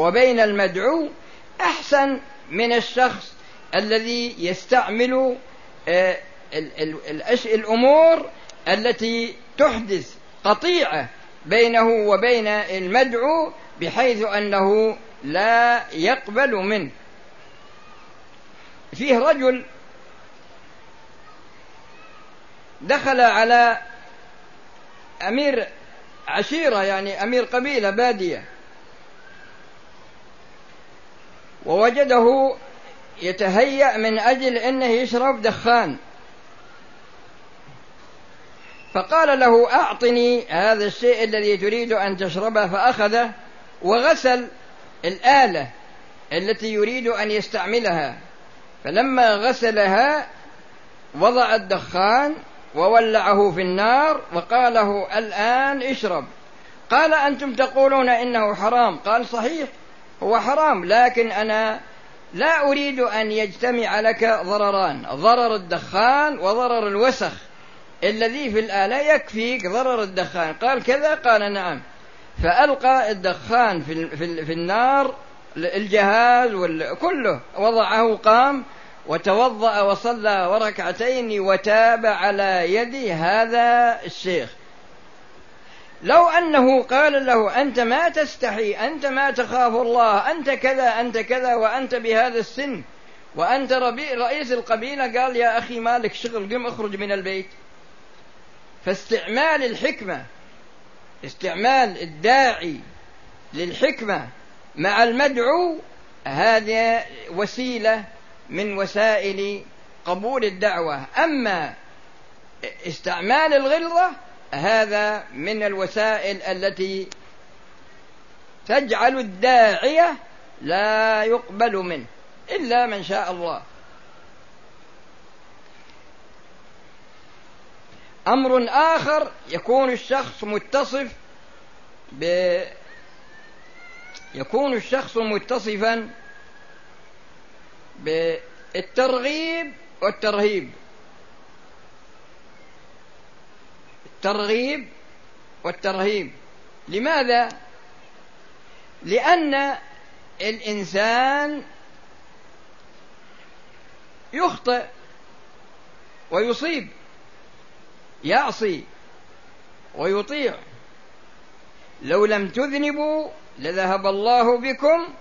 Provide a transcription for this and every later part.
وبين المدعو أحسن من الشخص الذي يستعمل آه، الأمور التي تحدث قطيعة بينه وبين المدعو بحيث أنه لا يقبل منه. فيه رجل دخل على أمير عشيرة يعني أمير قبيلة بادية. ووجده يتهيأ من أجل أنه يشرب دخان. فقال له أعطني هذا الشيء الذي تريد أن تشربه. فأخذه وغسل الآلة التي يريد أن يستعملها. فلما غسلها وضع الدخان وولعه في النار وقال له الآن اشرب. قال أنتم تقولون إنه حرام. قال صحيح. هو حرام لكن أنا لا أريد أن يجتمع لك ضرران ضرر الدخان وضرر الوسخ. الذي في الآلة يكفيك ضرر الدخان. قال كذا قال نعم. فألقى الدخان في, في, في النار الجهاز كله. وضعه قام وتوضأ وصلى وركعتين وتاب على يد هذا الشيخ. لو أنه قال له أنت ما تستحي أنت ما تخاف الله أنت كذا أنت كذا وأنت بهذا السن وأنت رئيس القبيلة قال يا أخي مالك شغل قم اخرج من البيت. فاستعمال الحكمة استعمال الداعي للحكمة مع المدعو هذه وسيلة من وسائل قبول الدعوة. أما استعمال الغلظة هذا من الوسائل التي تجعل الداعية لا يقبل منه إلا من شاء الله. أمر آخر يكون الشخص متصف ب يكون الشخص متصفا بالترغيب والترهيب. الترغيب والترهيب. لماذا؟ لأن الإنسان يخطئ ويصيب يعصي ويطيع. لو لم تذنبوا لذهب الله بكم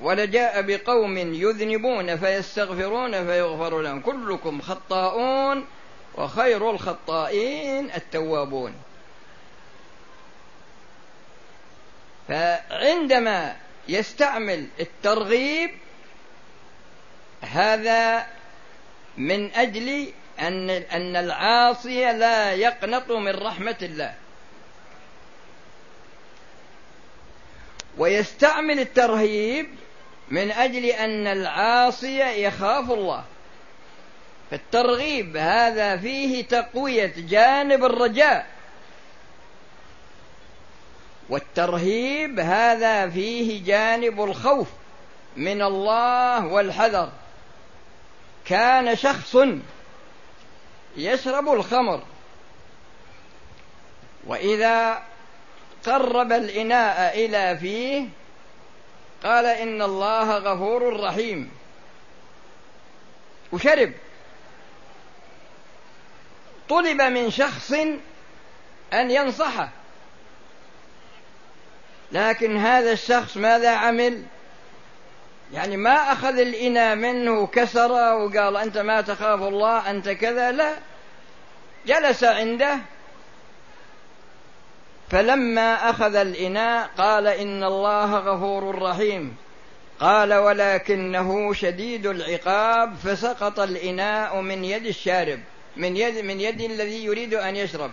ولجاء بقوم يذنبون فيستغفرون فيغفر لهم. كلكم خطاؤون وخير الخطائين التوابون. فعندما يستعمل الترغيب هذا من أجل أن أن العاصي لا يقنط من رحمة الله. ويستعمل الترهيب من أجل أن العاصي يخاف الله. فالترغيب هذا فيه تقوية جانب الرجاء. والترهيب هذا فيه جانب الخوف من الله والحذر. كان شخص يشرب الخمر وإذا قرب الإناء إلى فيه قال إن الله غفور رحيم. وشرب. طلب من شخص أن ينصحه. لكن هذا الشخص ماذا عمل؟ يعني ما أخذ الإناء منه وكسره وقال أنت ما تخاف الله أنت كذا لا. جلس عنده. فلما أخذ الإناء قال إن الله غفور رحيم. قال ولكنه شديد العقاب فسقط الإناء من يد الشارب. من يد من يد الذي يريد أن يشرب.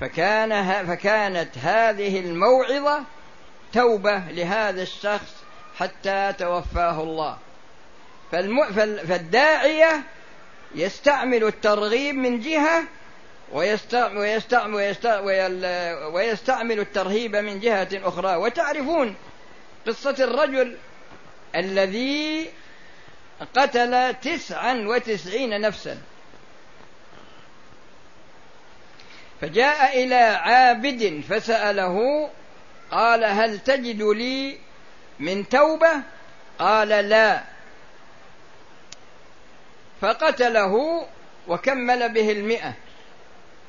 فكان فكانت هذه الموعظة توبة لهذا الشخص حتى توفاه الله. فالداعية يستعمل الترغيب من جهة ويستعمل, ويستعمل, ويستعمل الترهيب من جهة أخرى. وتعرفون قصة الرجل الذي قتل تسعا وتسعين نفسا. فجاء إلى عابد فسأله قال هل تجد لي من توبة؟ قال لا. فقتله وكمل به المئة.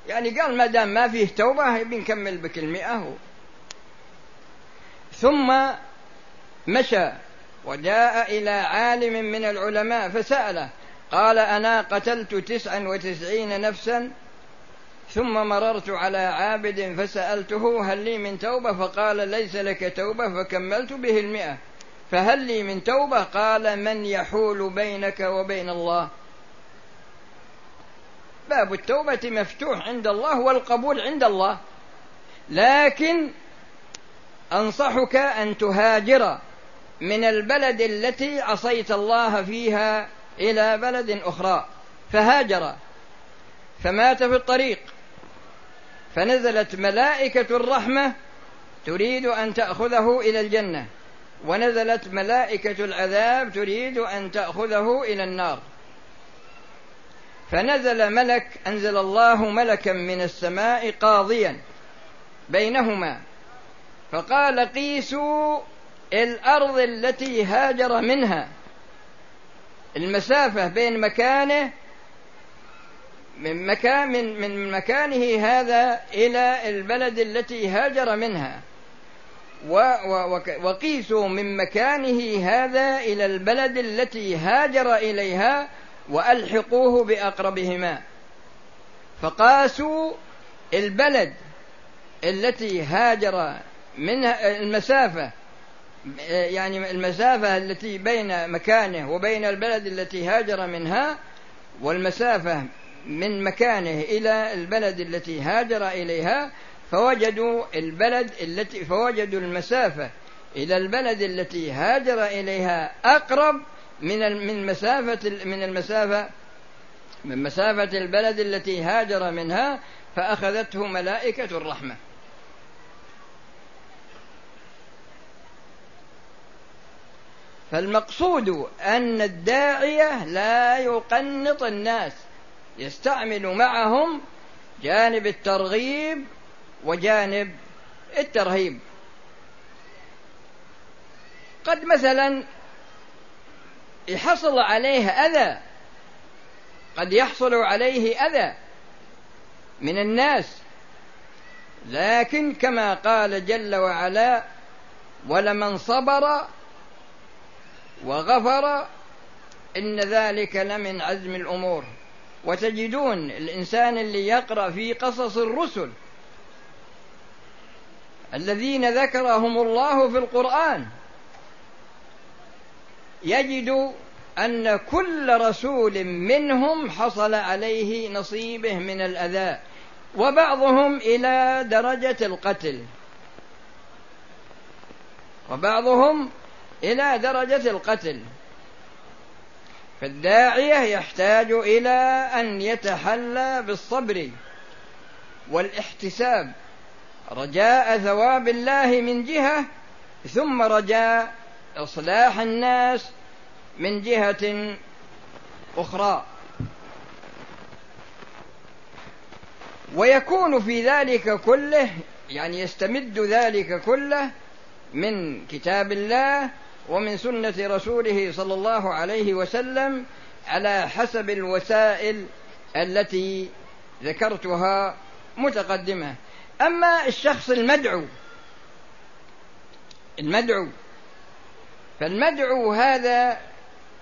يعني قال ما دام ما فيه توبة بنكمل بك المئة. ثم مشى وجاء إلى عالم من العلماء فسأله قال أنا قتلت تسعا وتسعين نفسا؟ ثم مررت على عابد فسألته هل لي من توبة؟ فقال ليس لك توبة فكملت به المئة. فهل لي من توبة؟ قال من يحول بينك وبين الله. باب التوبة مفتوح عند الله والقبول عند الله. لكن أنصحك أن تهاجر من البلد التي عصيت الله فيها إلى بلد أخرى. فهاجر. فمات في الطريق. فنزلت ملائكة الرحمة تريد أن تأخذه إلى الجنة ونزلت ملائكة العذاب تريد أن تأخذه إلى النار. فنزل ملك أنزل الله ملكا من السماء قاضيا بينهما فقال قيسوا الأرض التي هاجر منها. المسافة بين مكانه من مكان من من مكانه هذا إلى البلد التي هاجر منها. وقيسوا من مكانه هذا إلى البلد التي هاجر إليها وألحقوه بأقربهما. فقاسوا البلد التي هاجر منها المسافة يعني المسافة التي بين مكانه وبين البلد التي هاجر منها والمسافة من مكانه إلى البلد التي هاجر إليها فوجدوا البلد التي فوجدوا المسافة إلى البلد التي هاجر إليها أقرب من من مسافة من المسافة من مسافة البلد التي هاجر منها فأخذته ملائكة الرحمة. فالمقصود أن الداعية لا يقنط الناس. يستعمل معهم جانب الترغيب وجانب الترهيب. قد مثلا يحصل عليه أذى قد يحصل عليه أذى من الناس. لكن كما قال جل وعلا ولمن صبر وغفر إن ذلك لمن عزم الأمور. وتجدون الإنسان اللي يقرأ في قصص الرسل الذين ذكرهم الله في القرآن يجد أن كل رسول منهم حصل عليه نصيبه من الأذى وبعضهم إلى درجة القتل. وبعضهم إلى درجة القتل. فالداعية يحتاج إلى أن يتحلى بالصبر والاحتساب رجاء ثواب الله من جهة ثم رجاء إصلاح الناس من جهة أخرى. ويكون في ذلك كله يعني يستمد ذلك كله من كتاب الله ومن سنة رسوله صلى الله عليه وسلم على حسب الوسائل التي ذكرتها متقدمة. أما الشخص المدعو المدعو فالمدعو هذا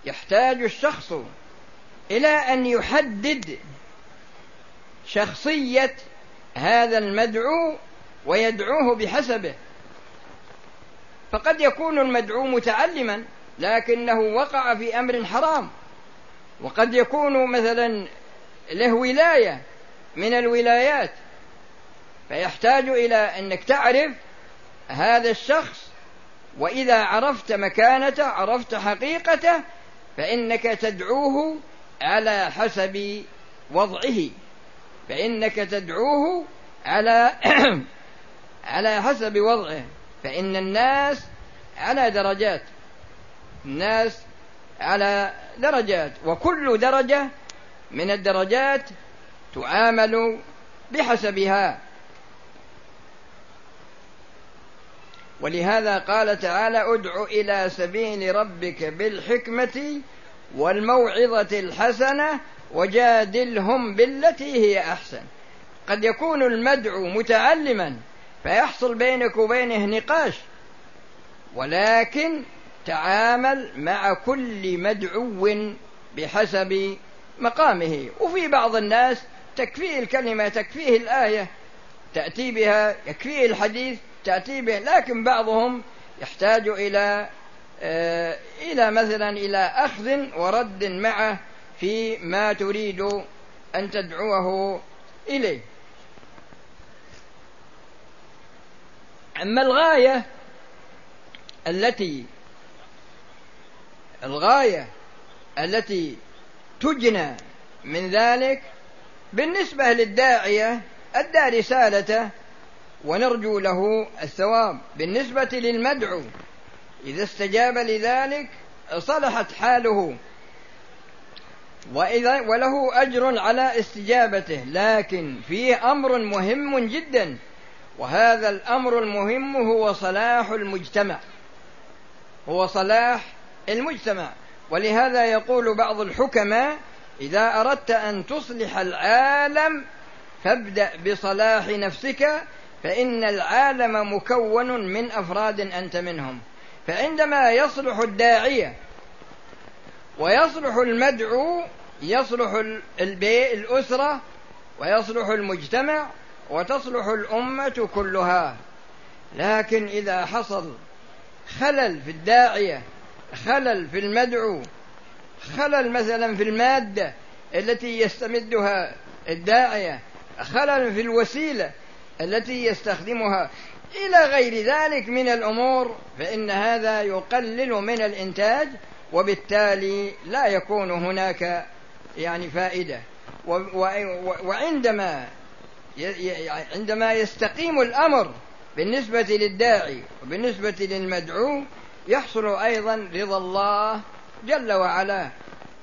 يحتاج الشخص إلى أن يحدد شخصية هذا المدعو ويدعوه بحسبه. فقد يكون المدعو متعلما لكنه وقع في أمر حرام. وقد يكون مثلا له ولاية من الولايات فيحتاج إلى أنك تعرف هذا الشخص وإذا عرفت مكانته عرفت حقيقته فإنك تدعوه على حسب وضعه. فإنك تدعوه على على حسب وضعه. فإن الناس على درجات الناس على درجات وكل درجة من الدرجات تعامل بحسبها. ولهذا قال تعالى أدع إلى سبيل ربك بالحكمة والموعظة الحسنة وجادلهم بالتي هي أحسن. قد يكون المدعو متعلما فيحصل بينك وبينه نقاش. ولكن تعامل مع كل مدعو بحسب مقامه. وفي بعض الناس تكفيه الكلمة تكفيه الآية تأتي بها يكفيه الحديث تأتي به. لكن بعضهم يحتاج إلى آه، إلى مثلا إلى أخذ ورد معه في ما تريد أن تدعوه إليه. أما الغاية التي الغاية التي تجنى من ذلك بالنسبة للداعية أدى رسالته ونرجو له الثواب. بالنسبة للمدعو إذا استجاب لذلك صلحت حاله. وإذا وله أجر على استجابته لكن فيه أمر مهم جدا. وهذا الأمر المهم هو صلاح المجتمع. هو صلاح المجتمع. ولهذا يقول بعض الحكماء إذا أردت أن تصلح العالم فابدأ بصلاح نفسك فإن العالم مكون من أفراد أنت منهم. فعندما يصلح الداعية ويصلح المدعو يصلح الأسرة ويصلح المجتمع وتصلح الأمة كلها. لكن إذا حصل خلل في الداعية خلل في المدعو خلل مثلا في المادة التي يستمدها الداعية خلل في الوسيلة التي يستخدمها إلى غير ذلك من الأمور فإن هذا يقلل من الإنتاج وبالتالي لا يكون هناك يعني فائدة. وعندما عندما يستقيم الأمر بالنسبة للداعي وبالنسبة للمدعو يحصل أيضا رضا الله جل وعلا.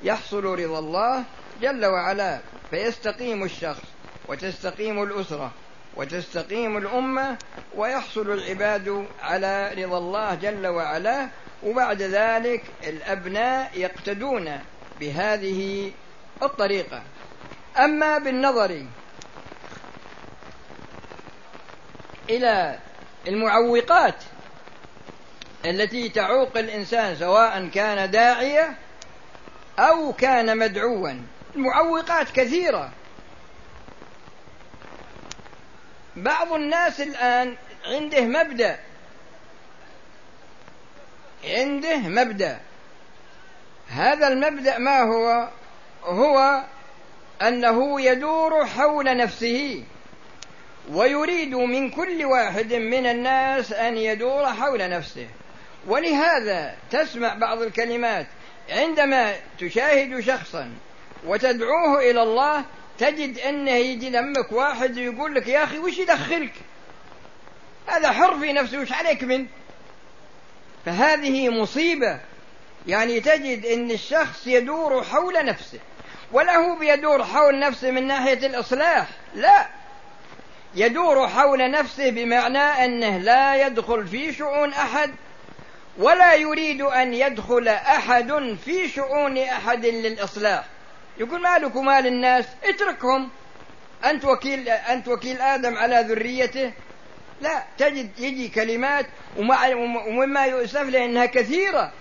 يحصل رضا الله جل وعلا فيستقيم الشخص وتستقيم الأسرة وتستقيم الأمة ويحصل العباد على رضا الله جل وعلا. وبعد ذلك الأبناء يقتدون بهذه الطريقة. أما بالنظر إلى المعوقات التي تعوق الإنسان سواء كان داعية أو كان مدعوا. المعوقات كثيرة. بعض الناس الآن عنده مبدأ. عنده مبدأ. هذا المبدأ ما هو؟ هو أنه يدور حول نفسه. ويريد من كل واحد من الناس أن يدور حول نفسه. ولهذا تسمع بعض الكلمات عندما تشاهد شخصا وتدعوه إلى الله تجد أنه يجي لمك واحد يقول لك يا أخي وش يدخلك؟ هذا حر في نفسه وش عليك من؟ فهذه مصيبة. يعني تجد أن الشخص يدور حول نفسه ولا هو بيدور حول نفسه من ناحية الإصلاح. لا يدور حول نفسه بمعنى أنه لا يدخل في شؤون أحد ولا يريد أن يدخل أحد في شؤون أحد للإصلاح. يقول مالك ومال الناس اتركهم. أنت وكيل أنت وكيل آدم على ذريته. لا تجد يجي كلمات ومما يؤسف له أنها كثيرة.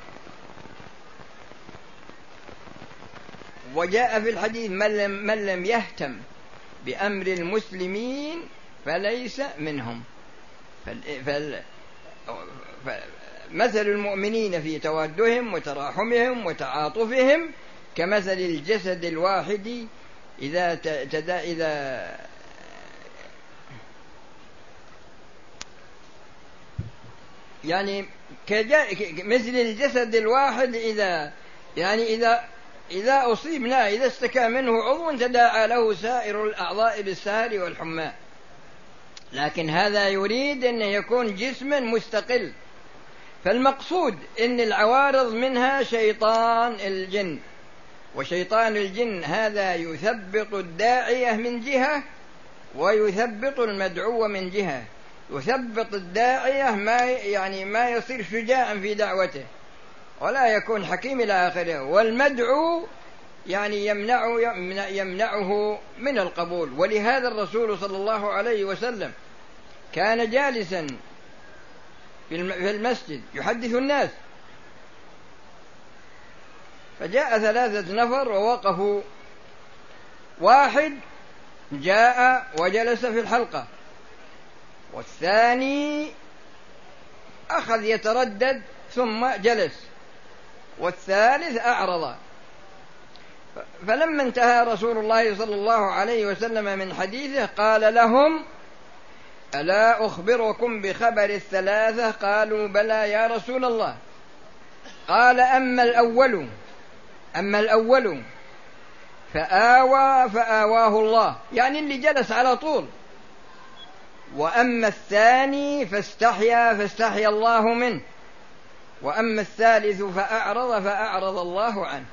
وجاء في الحديث من لم, من لم يهتم بأمر المسلمين فليس منهم. فل مثل المؤمنين في تودهم وتراحمهم وتعاطفهم كمثل الجسد الواحد إذا تدا إذا يعني مثل الجسد الواحد إذا يعني إذا إذا أصيبنا إذا استكى منه عضو تداعى له سائر الأعضاء بالسهر والحمى. لكن هذا يريد أن يكون جسما مستقل. فالمقصود أن العوارض منها شيطان الجن. وشيطان الجن هذا يثبط الداعية من جهة ويثبط المدعو من جهة. يثبط الداعية ما يعني ما يصير شجاعا في دعوته. ولا يكون حكيم إلى آخره. والمدعو يعني يمنع يمنعه من القبول. ولهذا الرسول صلى الله عليه وسلم كان جالسا في المسجد يحدث الناس. فجاء ثلاثة نفر ووقفوا. واحد جاء وجلس في الحلقة. والثاني أخذ يتردد ثم جلس. والثالث أعرض. فلما انتهى رسول الله صلى الله عليه وسلم من حديثه قال لهم ألا أخبركم بخبر الثلاثة؟ قالوا بلى يا رسول الله. قال أما الأول أما الأول فآوى فآواه الله. يعني اللي جلس على طول. وأما الثاني فاستحيا فاستحيا الله منه. وأما الثالث فأعرض فأعرض الله عنه.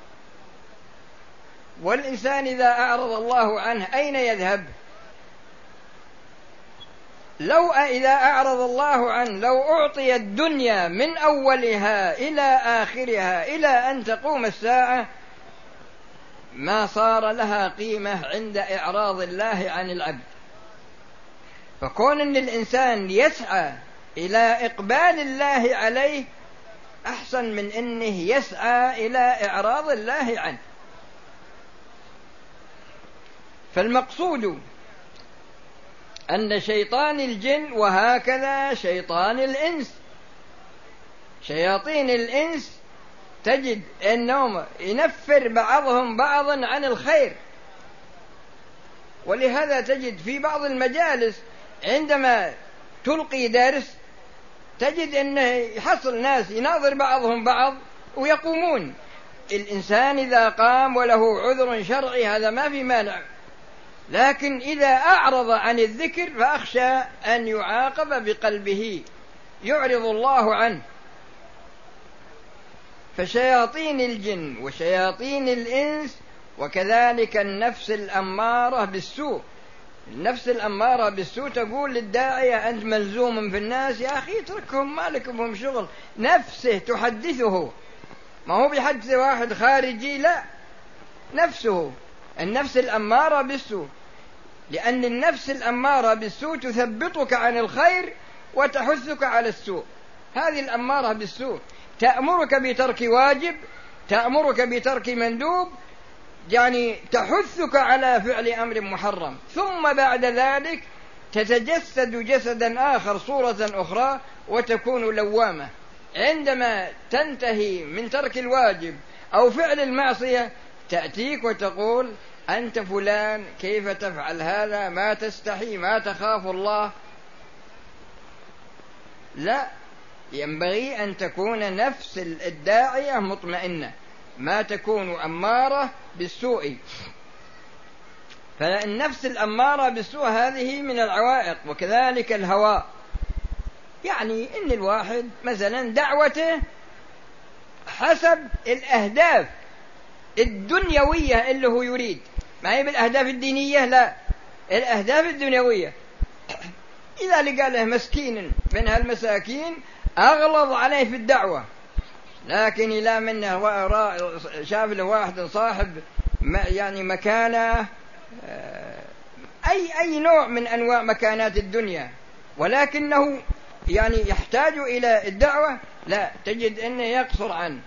والإنسان إذا أعرض الله عنه أين يذهب؟ لو إذا أعرض الله عنه لو أعطي الدنيا من أولها إلى آخرها إلى أن تقوم الساعة ما صار لها قيمة عند إعراض الله عن العبد. فكون أن الإنسان يسعى إلى إقبال الله عليه أحسن من أنه يسعى إلى إعراض الله عنه. فالمقصود أن شيطان الجن وهكذا شيطان الإنس. شياطين الإنس تجد أنهم ينفر بعضهم بعضا عن الخير. ولهذا تجد في بعض المجالس عندما تلقي درس تجد أنه يحصل ناس يناظر بعضهم بعض ويقومون. الإنسان إذا قام وله عذر شرعي هذا ما في مانع. لكن إذا أعرض عن الذكر فأخشى أن يعاقب بقلبه يعرض الله عنه. فشياطين الجن وشياطين الإنس وكذلك النفس الأمارة بالسوء. النفس الأمارة بالسوء تقول للداعية أنت ملزوم في الناس يا أخي اتركهم ما لك بهم شغل. نفسه تحدثه. ما هو بيحدث واحد خارجي لا. نفسه النفس الأمارة بالسوء. لأن النفس الأمارة بالسوء تثبطك عن الخير وتحثك على السوء. هذه الأمارة بالسوء. تأمرك بترك واجب تأمرك بترك مندوب يعني تحثك على فعل أمر محرم. ثم بعد ذلك تتجسد جسدا آخر صورة أخرى وتكون لوامة. عندما تنتهي من ترك الواجب أو فعل المعصية تأتيك وتقول أنت فلان كيف تفعل هذا؟ ما تستحي ما تخاف الله. لا ينبغي أن تكون نفس الداعية مطمئنة. ما تكون أمارة بالسوء. فالنفس الأمارة بالسوء هذه من العوائق وكذلك الهوى. يعني إن الواحد مثلا دعوته حسب الأهداف الدنيوية اللي هو يريد. ما هي بالأهداف الدينية؟ لا. الأهداف الدنيوية. إذا لقى له مسكين من هالمساكين أغلظ عليه في الدعوة. لكن إلى منه شاف له واحد صاحب يعني مكانة آه، أي أي نوع من أنواع مكانات الدنيا. ولكنه يعني يحتاج إلى الدعوة. لا تجد أنه يقصر عنه.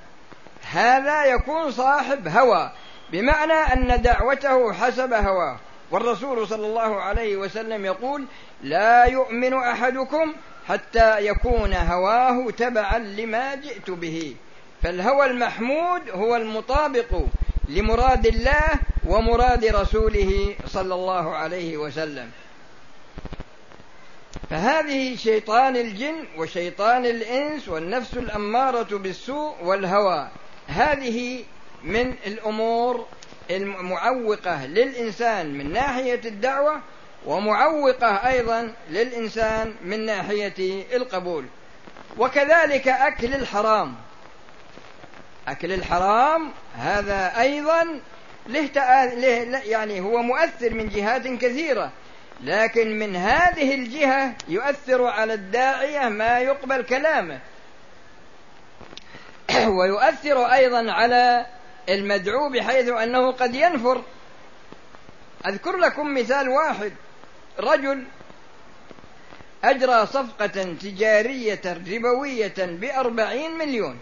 هذا يكون صاحب هوى. بمعنى أن دعوته حسب هواه. والرسول صلى الله عليه وسلم يقول لا يؤمن أحدكم حتى يكون هواه تبعا لما جئت به. فالهوى المحمود هو المطابق لمراد الله ومراد رسوله صلى الله عليه وسلم. فهذه شيطان الجن وشيطان الإنس والنفس الأمارة بالسوء والهوى. هذه من الأمور المعوقة للإنسان من ناحية الدعوة ومعوقة أيضا للإنسان من ناحية القبول. وكذلك أكل الحرام. أكل الحرام هذا أيضا له, يعني هو مؤثر من جهات كثيرة لكن من هذه الجهة يؤثر على الداعية ما يقبل كلامه. ويؤثر أيضا على المدعو بحيث أنه قد ينفر. أذكر لكم مثال واحد. رجل أجرى صفقة تجارية ربوية بأربعين مليون.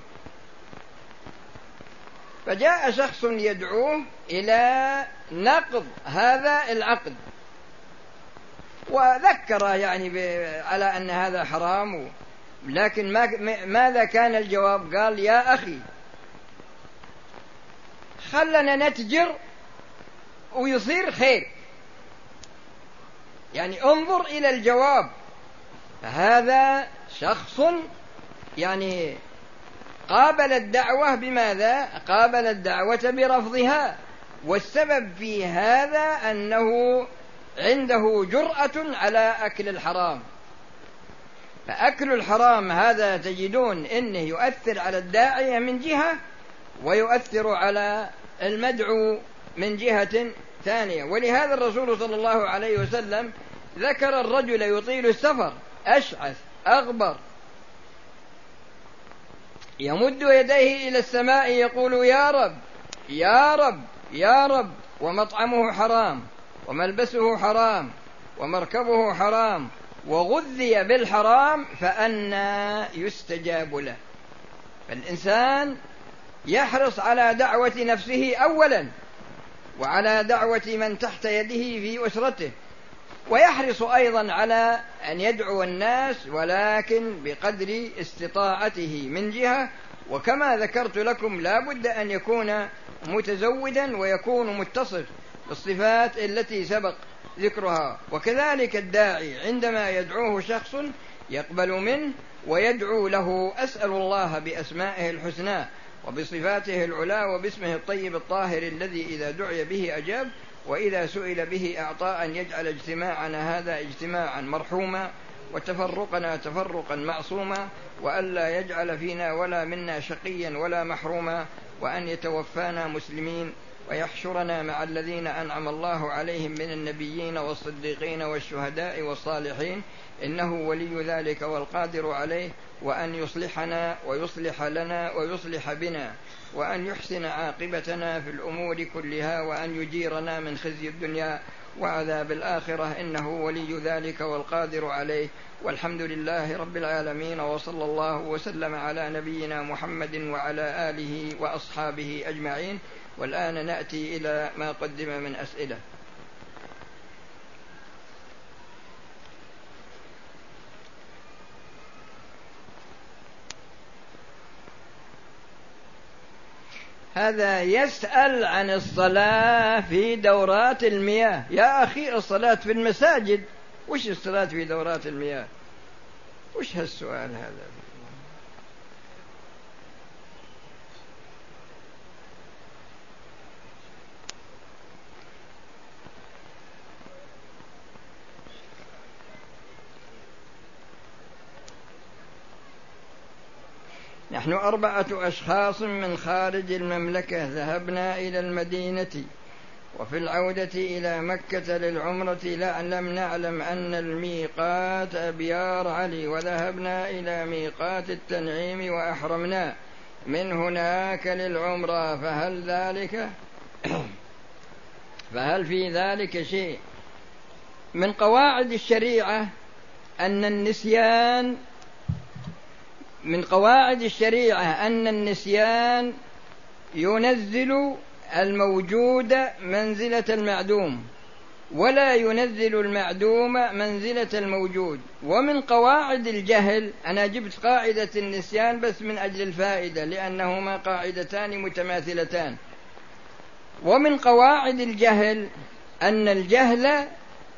فجاء شخص يدعوه إلى نقض هذا العقد. وذكر يعني على أن هذا حرام لكن ما ماذا كان الجواب؟ قال يا أخي خلنا نتجر ويصير خير. يعني انظر إلى الجواب. هذا شخص يعني قابل الدعوة بماذا؟ قابل الدعوة برفضها. والسبب في هذا أنه عنده جرأة على أكل الحرام. فأكل الحرام هذا تجدون أنه يؤثر على الداعية من جهة ويؤثر على المدعو من جهة ثانية. ولهذا الرسول صلى الله عليه وسلم ذكر الرجل يطيل السفر أشعث أغبر. يمد يديه إلى السماء يقول يا رب يا رب يا رب ومطعمه حرام وملبسه حرام ومركبه حرام وغذي بالحرام فأنى يستجاب له. فالإنسان يحرص على دعوة نفسه أولا وعلى دعوة من تحت يده في أسرته ويحرص أيضا على أن يدعو الناس ولكن بقدر استطاعته من جهة وكما ذكرت لكم لا بد أن يكون متزودا ويكون متصف بالصفات التي سبق ذكرها. وكذلك الداعي عندما يدعوه شخص يقبل منه ويدعو له أسأل الله بأسمائه الحسنى. وبصفاته العلا وباسمه الطيب الطاهر الذي إذا دعي به أجاب وإذا سئل به أعطى أن يجعل اجتماعنا هذا اجتماعا مرحوما وتفرقنا تفرقا معصوما وألا يجعل فينا ولا منا شقيا ولا محروما وأن يتوفانا مسلمين. ويحشرنا مع الذين أنعم الله عليهم من النبيين والصديقين والشهداء والصالحين إنه ولي ذلك والقادر عليه وأن يصلحنا ويصلح لنا ويصلح بنا وأن يحسن عاقبتنا في الأمور كلها وأن يجيرنا من خزي الدنيا وعذاب الآخرة إنه ولي ذلك والقادر عليه والحمد لله رب العالمين وصلى الله وسلم على نبينا محمد وعلى آله وأصحابه أجمعين والآن نأتي إلى ما قدم من أسئلة هذا يسأل عن الصلاة في دورات المياه. يا أخي الصلاة في المساجد وش الصلاة في دورات المياه؟ وش هالسؤال هذا؟ نحن أربعة أشخاص من خارج المملكة ذهبنا إلى المدينة وفي العودة إلى مكة للعمرة لم نعلم أن الميقات أبيار علي وذهبنا إلى ميقات التنعيم وأحرمنا من هناك للعمرة. فهل ذلك فهل في ذلك شيء؟ من قواعد الشريعة أن النسيان من قواعد الشريعة أن النسيان ينزل الموجود منزلة المعدوم ولا ينزل المعدوم منزلة الموجود. ومن قواعد الجهل أنا جبت قاعدة النسيان بس من أجل الفائدة لأنهما قاعدتان متماثلتان. ومن قواعد الجهل أن الجهل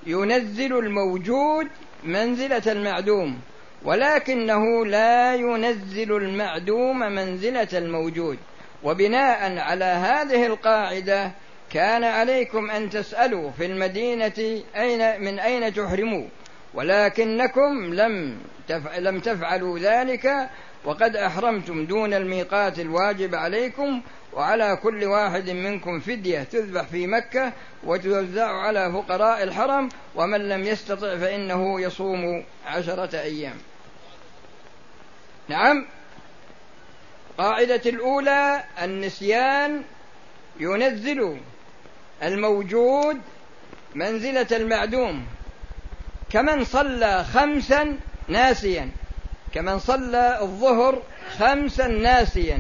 ينزل الموجود منزلة المعدوم. ولكنه لا ينزل المعدوم منزلة الموجود. وبناء على هذه القاعدة كان عليكم أن تسألوا في المدينة أين من أين تحرموا. ولكنكم لم لم تفعلوا ذلك وقد أحرمتم دون الميقات الواجب عليكم وعلى كل واحد منكم فدية تذبح في مكة وتوزع على فقراء الحرم ومن لم يستطع فإنه يصوم عشرة أيام. نعم. قاعدة الأولى النسيان ينزل الموجود منزلة المعدوم. كمن صلى خمسا ناسيا. كمن صلى الظهر خمسا ناسيا.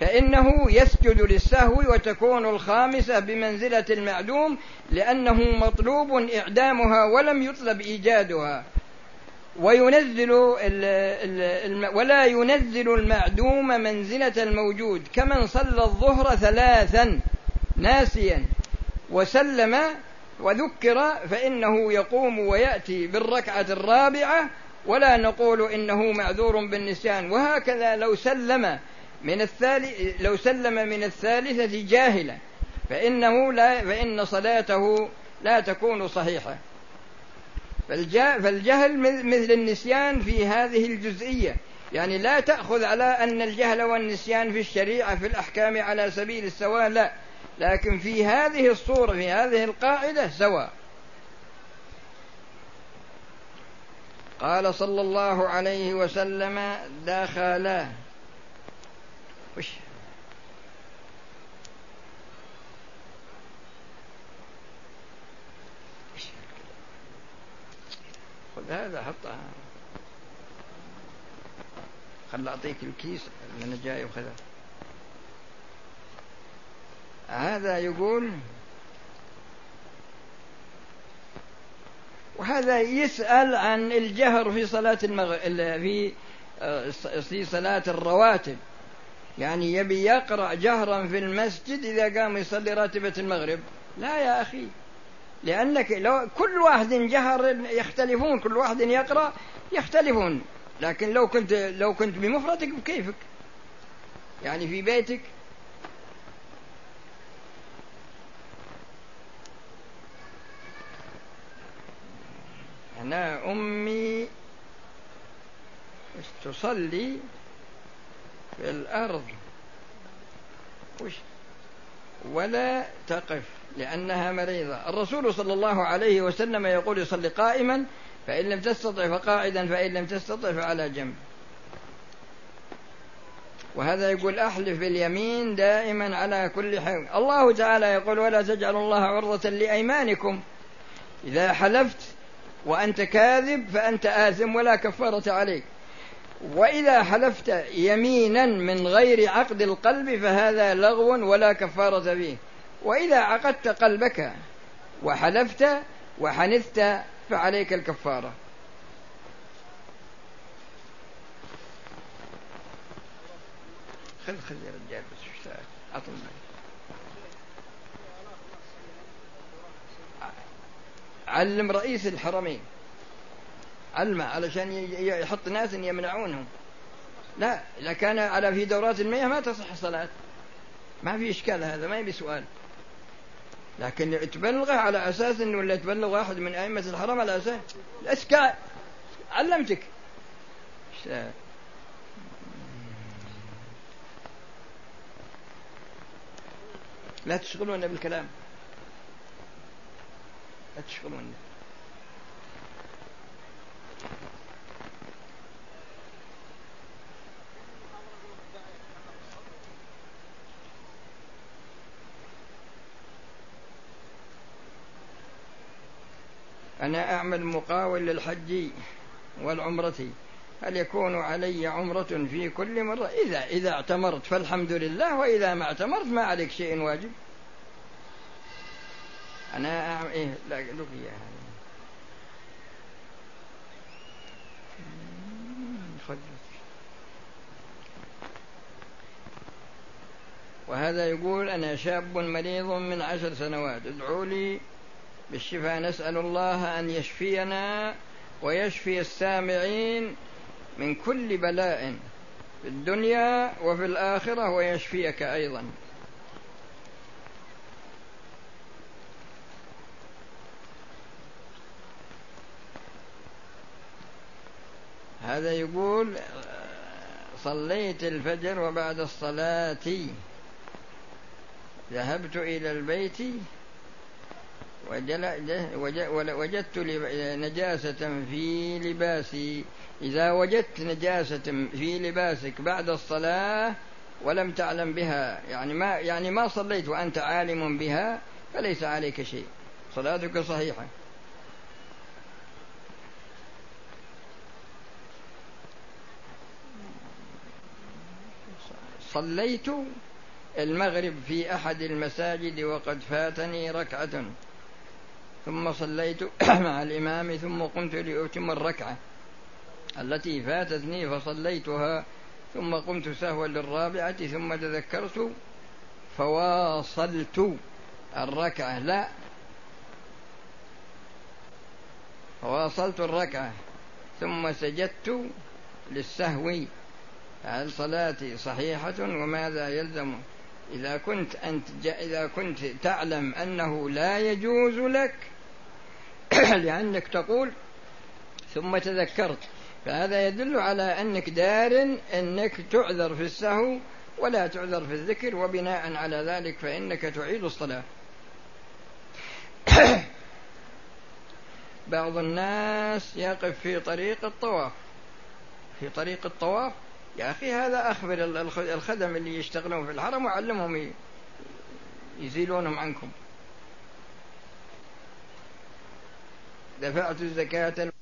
فإنه يسجد للسهو وتكون الخامسة بمنزلة المعدوم لأنه مطلوب إعدامها ولم يطلب إيجادها. وينزل ولا ينزل المعدوم منزلة الموجود كمن صلى الظهر ثلاثا ناسيا وسلم وذكر فإنه يقوم ويأتي بالركعة الرابعة ولا نقول إنه معذور بالنسيان. وهكذا لو سلم من الثالث لو سلم من الثالثة جاهلا فإنه لا فإن صلاته لا تكون صحيحة. فالجهل مثل النسيان في هذه الجزئية. يعني لا تأخذ على أن الجهل والنسيان في الشريعة في الأحكام على سبيل السواء لا. لكن في هذه الصورة في هذه القاعدة سواء. قال صلى الله عليه وسلم دخل وش؟ خذ هذا حطها خل أعطيك الكيس اللي أنا جاي وخذها هذا يقول وهذا يسأل عن الجهر في صلاة المغرب في آه، في صلاة الرواتب. يعني يبي يقرأ جهرا في المسجد إذا قام يصلي راتبة المغرب. لا يا أخي. لأنك لو كل واحد جهر يختلفون كل واحد يقرأ يختلفون. لكن لو كنت لو كنت بمفردك بكيفك. يعني في بيتك. أنا أمي تصلي في الأرض. وش؟ ولا تقف. لأنها مريضة. الرسول صلى الله عليه وسلم يقول يصلي قائما فإن لم تستطع فقاعدا فإن لم تستطع فعلى جنب. وهذا يقول أحلف باليمين دائما على كل حال. الله تعالى يقول ولا تجعلوا الله عرضة لأيمانكم. إذا حلفت وأنت كاذب فأنت آثم ولا كفارة عليك. وإذا حلفت يمينا من غير عقد القلب فهذا لغو ولا كفارة فيه وإذا عقدت قلبك وحلفت وحنثت فعليك الكفارة. خذ خذ يا رجال بس أعطني علم رئيس الحرمين. علمه علشان يحط ناس يمنعونهم. لا إذا كان على في دورات المياه ما تصح الصلاة. ما في إشكال هذا ما يبي سؤال. لكن تبلغه على أساس أنه ولا تبلغ واحد من أئمة الحرم على أساس الإسكاء علمتك. لا تشغلون بالكلام. لا تشغلون. أنا أعمل مقاول للحج والعمرة هل يكون علي عمرة في كل مرة؟ إذا إذا اعتمرت فالحمد لله وإذا ما اعتمرت ما عليك شيء واجب. أنا أعمل إيه لا لك إياها وهذا يقول أنا شاب مريض من عشر سنوات ادعوا لي بالشفاء نسأل الله أن يشفينا ويشفي السامعين من كل بلاء في الدنيا وفي الآخرة ويشفيك أيضا. هذا يقول صليت الفجر وبعد الصلاة ذهبت إلى البيت وجدت نجاسة في لباسي. إذا وجدت نجاسة في لباسك بعد الصلاة ولم تعلم بها يعني ما يعني ما صليت وأنت عالم بها فليس عليك شيء. صلاتك صحيحة. صليت المغرب في أحد المساجد وقد فاتني ركعة. ثم صليت مع الإمام ثم قمت لأتم الركعة التي فاتتني فصليتها ثم قمت سهوا للرابعة ثم تذكرت فواصلت الركعة. لا فواصلت الركعة ثم سجدت للسهو. هل صلاتي صحيحة؟ وماذا يلزم؟ إذا كنت أنت إذا كنت تعلم أنه لا يجوز لك لأنك تقول ثم تذكرت فهذا يدل على أنك دار أنك تعذر في السهو ولا تعذر في الذكر وبناء على ذلك فإنك تعيد الصلاة. بعض الناس يقف في طريق الطواف. في طريق الطواف؟ يا أخي هذا أخبر الخدم اللي يشتغلون في الحرم وعلمهم يزيلونهم عنكم. دفعت الزكاة